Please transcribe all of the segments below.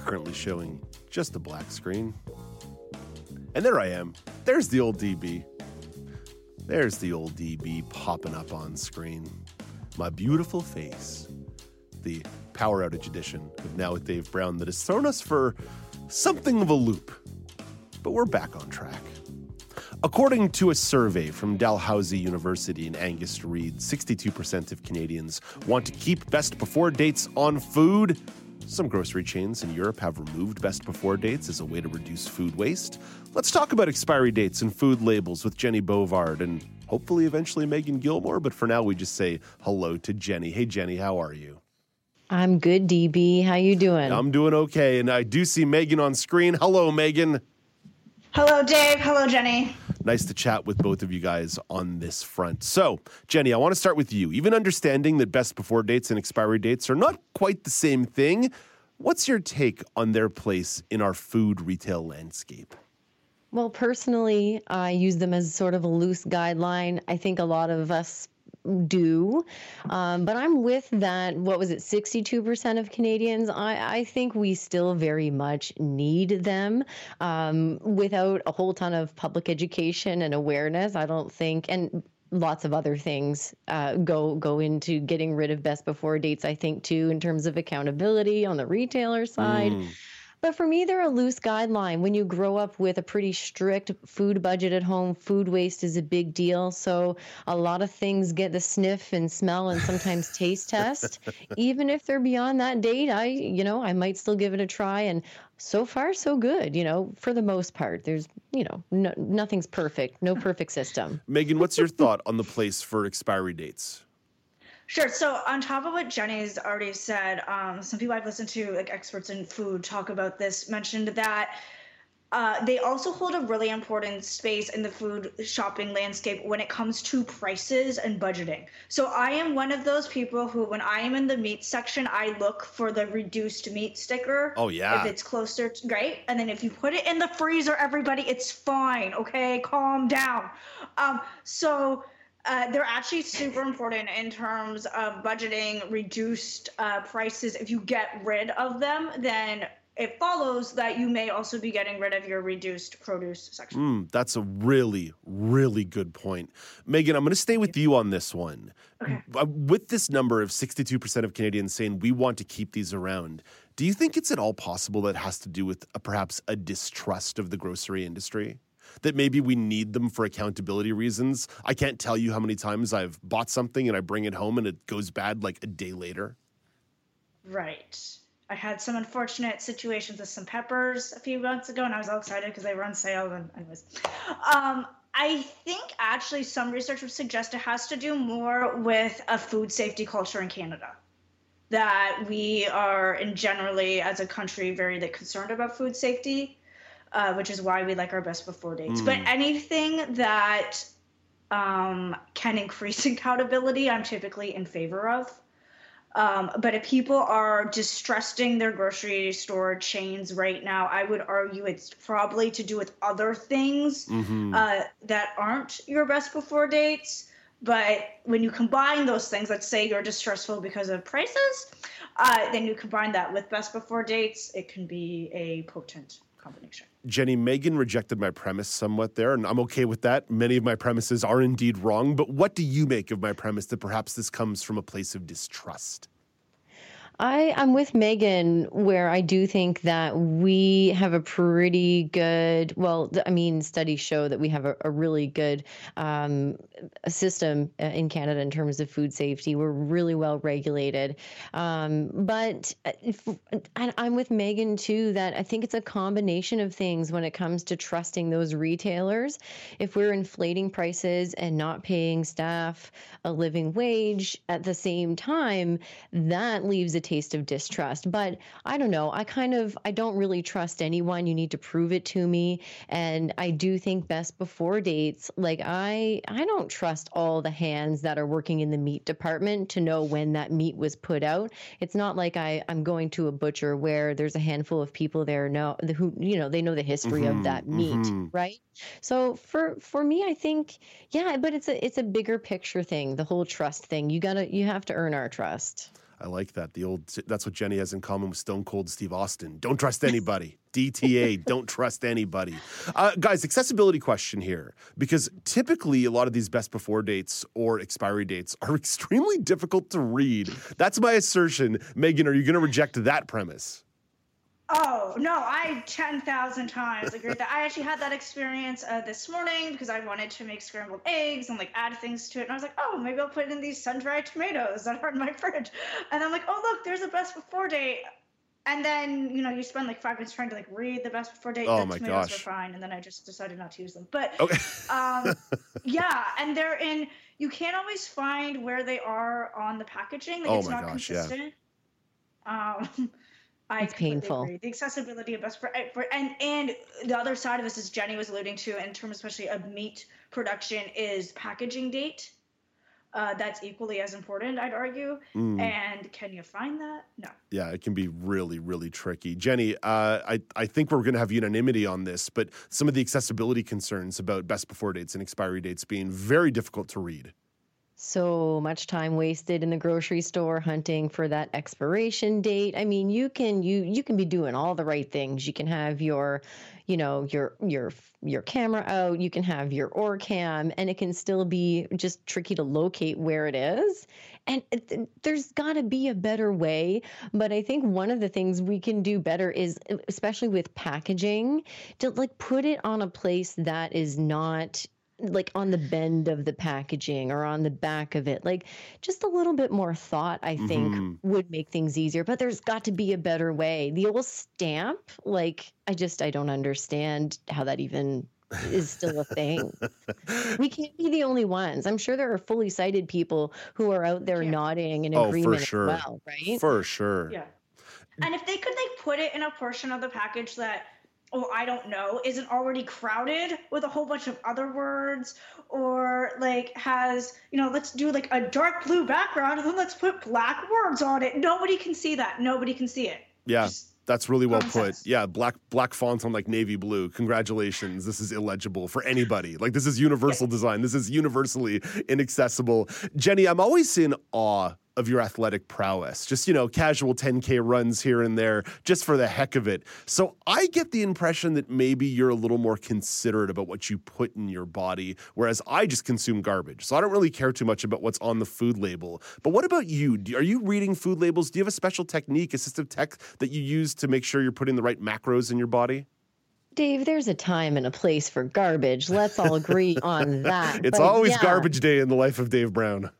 Currently showing just a black screen. And there I am. There's the old DB. There's the old DB popping up on screen. My beautiful face. The Power Outage edition of Now with Dave Brown that has thrown us for something of a loop. But we're back on track. According to a survey from Dalhousie University and Angus Reid, 62% of Canadians want to keep best before dates on food. Some grocery chains in Europe have removed best before dates as a way to reduce food waste. Let's talk about expiry dates and food labels with Jenny Bovard and hopefully eventually Megan Gilmore. But for now, we just say hello to Jenny. Hey, Jenny, how are you? I'm good, DB. How you doing? I'm doing okay, and I do see Megan on screen. Hello, Megan. Hello, Dave. Hello, Jenny. Nice to chat with both of you guys on this front. So, Jenny, I want to start with you. Even understanding that best before dates and expiry dates are not quite the same thing, what's your take on their place in our food retail landscape? Well, personally, I use them as sort of a loose guideline. I think a lot of us do. Um, but I'm with that. What was it? 62% of Canadians. I, I think we still very much need them um, without a whole ton of public education and awareness. I don't think, and lots of other things uh, go go into getting rid of best before dates. I think too, in terms of accountability on the retailer side. Mm. But for me, they're a loose guideline. When you grow up with a pretty strict food budget at home, food waste is a big deal. So a lot of things get the sniff and smell and sometimes taste test. Even if they're beyond that date, I, you know, I might still give it a try. And so far, so good, you know, for the most part. There's, you know, no, nothing's perfect, no perfect system. Megan, what's your thought on the place for expiry dates? Sure. So on top of what Jenny's already said, um, some people I've listened to, like experts in food, talk about this, mentioned that uh, they also hold a really important space in the food shopping landscape when it comes to prices and budgeting. So I am one of those people who, when I am in the meat section, I look for the reduced meat sticker. Oh yeah. If it's closer, to, great. And then if you put it in the freezer, everybody, it's fine. Okay, calm down. Um, so uh, they're actually super important in terms of budgeting reduced uh, prices. If you get rid of them, then it follows that you may also be getting rid of your reduced produce section. Mm, that's a really, really good point. Megan, I'm going to stay with you on this one. Okay. Uh, with this number of 62% of Canadians saying we want to keep these around, do you think it's at all possible that has to do with a, perhaps a distrust of the grocery industry? that maybe we need them for accountability reasons. I can't tell you how many times I've bought something and I bring it home and it goes bad like a day later. Right. I had some unfortunate situations with some peppers a few months ago, and I was all excited because they were on sale. And anyways, um, I think actually some research would suggest it has to do more with a food safety culture in Canada. That we are, in generally, as a country, very like, concerned about food safety uh, which is why we like our best before dates. Mm. But anything that um, can increase accountability, I'm typically in favor of. Um, but if people are distrusting their grocery store chains right now, I would argue it's probably to do with other things mm-hmm. uh, that aren't your best before dates. But when you combine those things, let's say you're distrustful because of prices, uh, then you combine that with best before dates, it can be a potent combination. Jenny, Megan rejected my premise somewhat there, and I'm okay with that. Many of my premises are indeed wrong, but what do you make of my premise that perhaps this comes from a place of distrust? I, I'm with Megan where I do think that we have a pretty good, well, I mean, studies show that we have a, a really good um, system uh, in Canada in terms of food safety. We're really well regulated. Um, but uh, if, I'm with Megan too that I think it's a combination of things when it comes to trusting those retailers. If we're inflating prices and not paying staff a living wage at the same time, that leaves a taste of distrust. But I don't know. I kind of I don't really trust anyone. You need to prove it to me. And I do think best before dates, like I I don't trust all the hands that are working in the meat department to know when that meat was put out. It's not like I I'm going to a butcher where there's a handful of people there know who you know they know the history mm-hmm, of that meat, mm-hmm. right? So for for me, I think yeah, but it's a it's a bigger picture thing. The whole trust thing. You gotta you have to earn our trust. I like that. The old that's what Jenny has in common with Stone Cold Steve Austin. Don't trust anybody. DTA, don't trust anybody. Uh, guys, accessibility question here because typically a lot of these best before dates or expiry dates are extremely difficult to read. That's my assertion. Megan, are you going to reject that premise? Oh no, I ten thousand times agree with that. I actually had that experience uh, this morning because I wanted to make scrambled eggs and like add things to it, and I was like, oh, maybe I'll put in these sun-dried tomatoes that are in my fridge, and I'm like, oh look, there's a best before date, and then you know you spend like five minutes trying to like read the best before date. Oh the my tomatoes gosh. are fine, and then I just decided not to use them. But okay. um, yeah, and they're in. You can't always find where they are on the packaging. Like oh it's not gosh, consistent. Yeah. Um, I it's painful. Agree. The accessibility of best for, for and and the other side of this, as Jenny was alluding to, in terms especially of meat production, is packaging date. Uh, that's equally as important, I'd argue. Mm. And can you find that? No. Yeah, it can be really, really tricky. Jenny, uh, I, I think we're going to have unanimity on this, but some of the accessibility concerns about best before dates and expiry dates being very difficult to read so much time wasted in the grocery store hunting for that expiration date. I mean you can you you can be doing all the right things. You can have your you know your your your camera out. You can have your orcam and it can still be just tricky to locate where it is. And it, there's got to be a better way. But i think one of the things we can do better is especially with packaging to like put it on a place that is not like on the bend of the packaging or on the back of it. Like just a little bit more thought, I think, mm-hmm. would make things easier. But there's got to be a better way. The old stamp, like I just I don't understand how that even is still a thing. we can't be the only ones. I'm sure there are fully sighted people who are out there yeah. nodding in oh, agreement sure. as well, right? For sure. Yeah. And if they could like put it in a portion of the package that or I don't know, isn't already crowded with a whole bunch of other words, or like has, you know, let's do like a dark blue background and then let's put black words on it. Nobody can see that. Nobody can see it. Yeah. Just that's really well put. Sense. Yeah, black black font on like navy blue. Congratulations. This is illegible for anybody. Like this is universal design. This is universally inaccessible. Jenny, I'm always in awe of your athletic prowess. Just, you know, casual 10K runs here and there, just for the heck of it. So I get the impression that maybe you're a little more considerate about what you put in your body, whereas I just consume garbage. So I don't really care too much about what's on the food label. But what about you? Are you reading food labels? Do you have a special technique, assistive tech that you use to make sure you're putting the right macros in your body? Dave, there's a time and a place for garbage. Let's all agree on that. It's but always yeah. garbage day in the life of Dave Brown.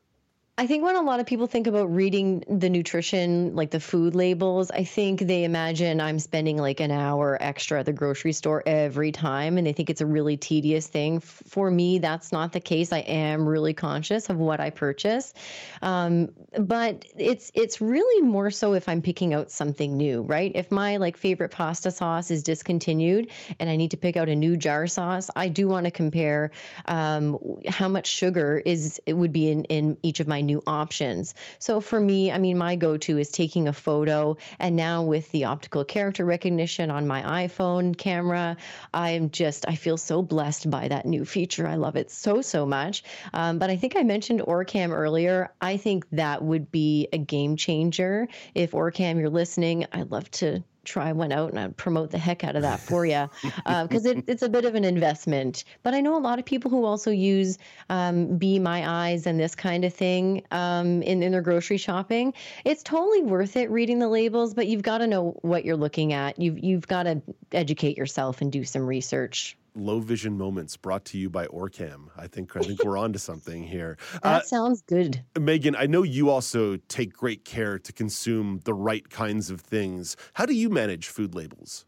I think when a lot of people think about reading the nutrition, like the food labels, I think they imagine I'm spending like an hour extra at the grocery store every time and they think it's a really tedious thing. For me, that's not the case. I am really conscious of what I purchase. Um, but it's it's really more so if I'm picking out something new, right? If my like favorite pasta sauce is discontinued and I need to pick out a new jar sauce, I do want to compare um, how much sugar is it would be in, in each of my new options. So for me, I mean, my go to is taking a photo. And now with the optical character recognition on my iPhone camera, I am just, I feel so blessed by that new feature. I love it so, so much. Um, but I think I mentioned Orcam earlier. I think that would be a game changer. If Orcam, you're listening, I'd love to try one out and I'd promote the heck out of that for you because uh, it, it's a bit of an investment. But I know a lot of people who also use um, Be My Eyes and this kind of thing um, in, in their grocery shopping. It's totally worth it reading the labels, but you've got to know what you're looking at. You've, you've got to educate yourself and do some research low vision moments brought to you by Orcam. I think I think we're on to something here. That uh, sounds good. Megan, I know you also take great care to consume the right kinds of things. How do you manage food labels?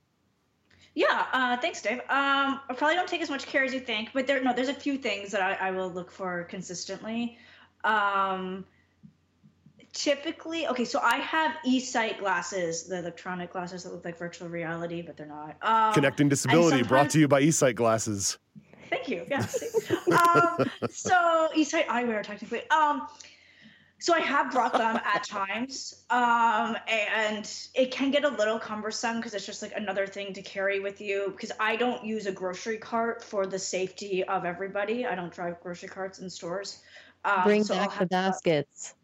Yeah, uh, thanks, Dave. Um, I probably don't take as much care as you think, but there no, there's a few things that I, I will look for consistently. Um, typically, okay, so I have eSight glasses, the electronic glasses that look like virtual reality, but they're not. Um, Connecting disability brought to you by eSight glasses. Thank you. Yes. um, so eSight eyewear, technically. Um, so I have brought them at times, um, and it can get a little cumbersome because it's just like another thing to carry with you. Because I don't use a grocery cart for the safety of everybody. I don't drive grocery carts in stores. Um, Bring so I'll back the have to- baskets.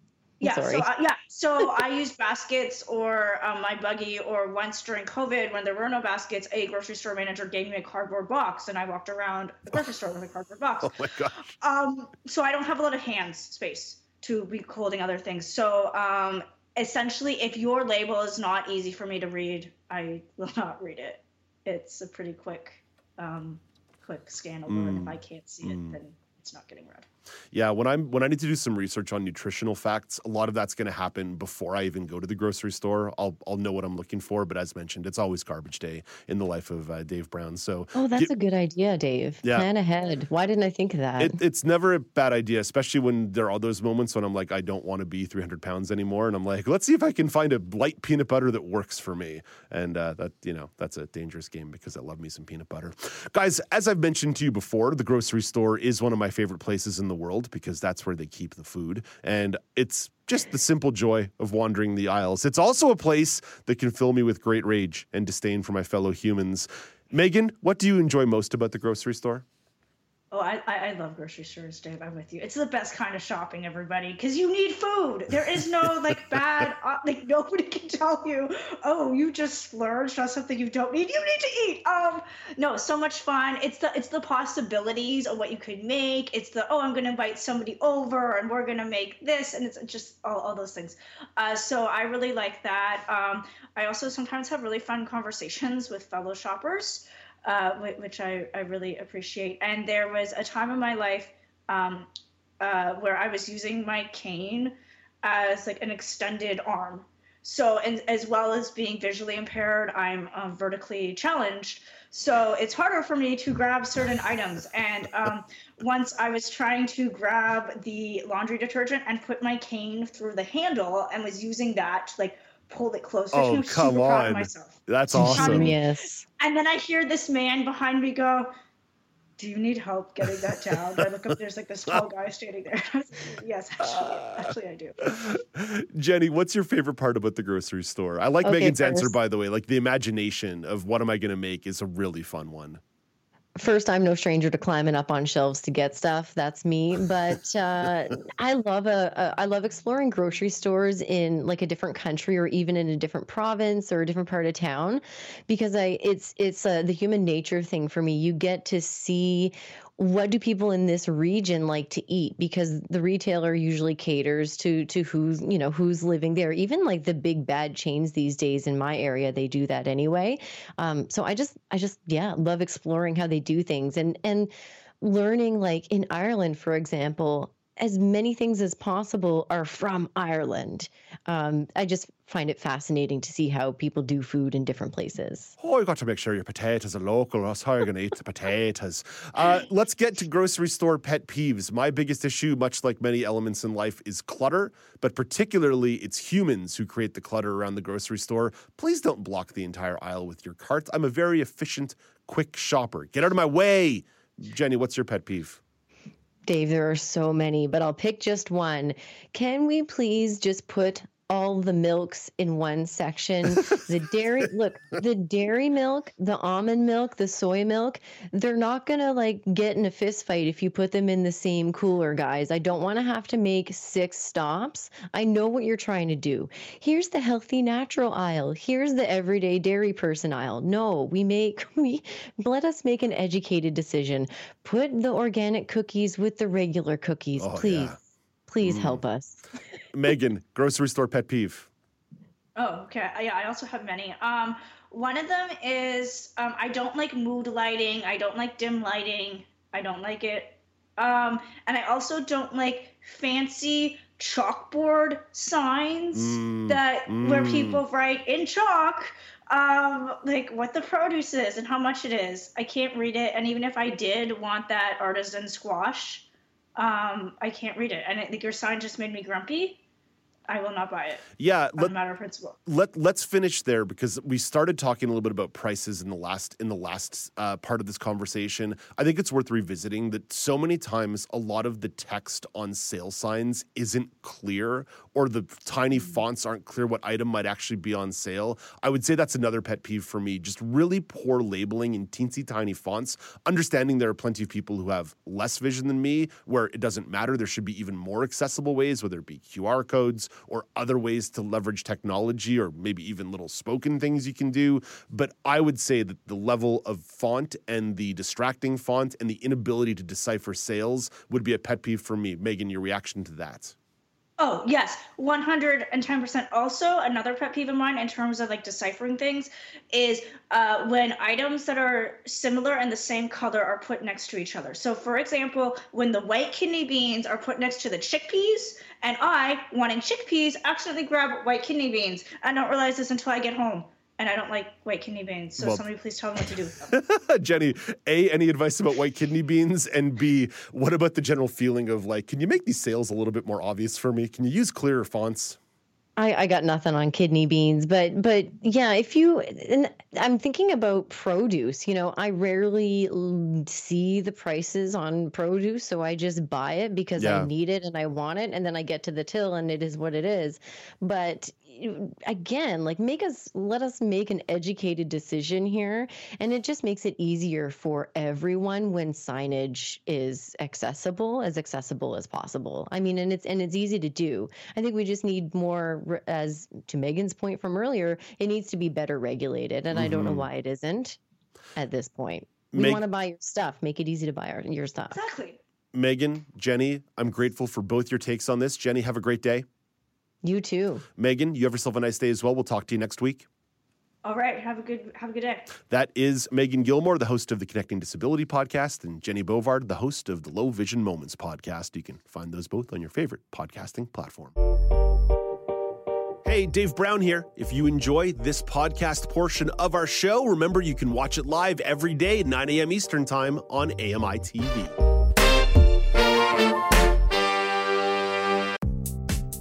Yeah, Sorry. so I, yeah, so I use baskets or um, my buggy, or once during COVID when there were no baskets, a grocery store manager gave me a cardboard box, and I walked around the grocery store with a cardboard box. Oh my gosh. Um, so I don't have a lot of hands space to be holding other things. So um, essentially, if your label is not easy for me to read, I will not read it. It's a pretty quick, um, quick scan over, and if Mm. I can't see it, then it's not getting read. Yeah, when I'm when I need to do some research on nutritional facts, a lot of that's going to happen before I even go to the grocery store. I'll I'll know what I'm looking for, but as mentioned, it's always garbage day in the life of uh, Dave Brown. So Oh, that's Get- a good idea, Dave. Yeah. Plan ahead. Why didn't I think of that? it, it's never a bad idea, especially when there are those moments when I'm like, I don't want to be 300 pounds anymore, and I'm like, let's see if I can find a light peanut butter that works for me. And uh, that you know that's a dangerous game because I love me some peanut butter, guys. As I've mentioned to you before, the grocery store is one of my favorite places in the world because that's where they keep the food, and it's just the simple joy of wandering the aisles. It's also a place that can fill me with great rage and disdain for my fellow humans. Megan, what do you enjoy most about the grocery store? Oh, I, I love grocery stores, Dave. I'm with you. It's the best kind of shopping, everybody, because you need food. There is no like bad, uh, like nobody can tell you, oh, you just splurged on something you don't need. You need to eat. Um, no, so much fun. It's the it's the possibilities of what you could make. It's the oh, I'm gonna invite somebody over and we're gonna make this, and it's just all, all those things. Uh, so I really like that. Um, I also sometimes have really fun conversations with fellow shoppers uh, which I, I really appreciate. And there was a time in my life um, uh, where I was using my cane as like an extended arm. So, and as well as being visually impaired, I'm um, vertically challenged. So it's harder for me to grab certain items. And um, once I was trying to grab the laundry detergent and put my cane through the handle and was using that to like pull it closer Oh, to me. come super proud of on. myself. That's awesome. Yes. And then I hear this man behind me go, Do you need help getting that down? I look up, there's like this tall guy standing there. I was like, yes, actually, uh, actually, I do. Jenny, what's your favorite part about the grocery store? I like Okay, Megan's answer, by the way. Like the imagination of what am I going to make is a really fun one. First, I'm no stranger to climbing up on shelves to get stuff. That's me. But uh, I love a, a I love exploring grocery stores in like a different country or even in a different province or a different part of town, because I it's it's uh, the human nature thing for me. You get to see what do people in this region like to eat? Because the retailer usually caters to to who's you know who's living there. Even like the big bad chains these days in my area they do that anyway. Um, so i just i just yeah love exploring how they do things and and learning like in ireland for example as many things as possible are from ireland. Um, i just find it fascinating to see how people do food in different places Oh, you've got to make sure your potatoes are local, or else how are you going to eat the potatoes? Uh, let's get to grocery store pet peeves. My biggest issue, much like many elements in life, is clutter, but particularly it's humans who create the clutter around the grocery store. Please don't block the entire aisle with your cart. I'm a very efficient, quick shopper. Get out of my way. Jenny, what's your pet peeve? Dave, there are so many, but I'll pick just one. Can we please just put all the milks in one section? The dairy, look, the dairy milk, the almond milk, the soy milk, they're not going to like get in a fist fight if you put them in the same cooler, guys. I don't want to have to make six stops. I know what you're trying to do. Here's the healthy natural aisle. Here's the everyday dairy person aisle. No, we make we let us make an educated decision. Put the organic cookies with the regular cookies, Oh, please. yeah. Please mm. help us. Megan, grocery store pet peeve. Oh, okay. Yeah, I also have many. Um, one of them is um, I don't like mood lighting. I don't like dim lighting. I don't like it. Um, and I also don't like fancy chalkboard signs Mm, that where mm. people write in chalk um, like what the produce is and how much it is. I can't read it, and even if I did want that artisan squash, um, I can't read it. And I think your sign just made me grumpy. I will not buy it. Yeah, let, matter of principle. Let Let's finish there because we started talking a little bit about prices in the last in the last uh, part of this conversation. I think it's worth revisiting that so many times a lot of the text on sale signs isn't clear, or the tiny mm-hmm. fonts aren't clear what item might actually be on sale. I would say that's another pet peeve for me. Just really poor labeling in teensy tiny fonts. Understanding there are plenty of people who have less vision than me, where it doesn't matter. There should be even more accessible ways, whether it be QR codes or other ways to leverage technology or maybe even little spoken things you can do. But I would say that the level of font and the distracting font and the inability to decipher sales would be a pet peeve for me. Megan, your reaction to that? Oh, yes, 110%. Also, another pet peeve of mine in terms of like deciphering things is uh, when items that are similar and the same color are put next to each other. So, for example, when the white kidney beans are put next to the chickpeas, and I, wanting chickpeas, accidentally grab white kidney beans. I don't realize this until I get home and I don't like white kidney beans. So well, somebody please tell me what to do with them. Jenny, A, any advice about white kidney beans? And B, what about the general feeling of like, can you make these sales a little bit more obvious for me? Can you use clearer fonts? I, I got nothing on kidney beans, but but yeah, if you and I'm thinking about produce. You know, I rarely see the prices on produce, so I just buy it because yeah. I need it and I want it, and then I get to the till and it is what it is. But again like make us let us make an educated decision here and it just makes it easier for everyone when signage is accessible as accessible as possible. I mean and it's and it's easy to do. I think we just need more as to megan's point from earlier it needs to be better regulated and mm-hmm. i don't know mm-hmm. why it isn't at this point. We Meg- want to buy your stuff. Make it easy to buy our, your stuff. Exactly. Megan jenny i'm grateful for both your takes on this. Jenny have a great day you too. Megan, you have yourself a nice day as well. We'll talk to you next week. All right. Have a good have a good day. That is Megan Gilmore, the host of the Connecting Disability podcast, and Jenny Bovard, the host of the Low Vision Moments podcast. You can find those both on your favorite podcasting platform. Hey, Dave Brown here. If you enjoy this podcast portion of our show, remember you can watch it live every day at 9 a.m. Eastern Time on AMI TV.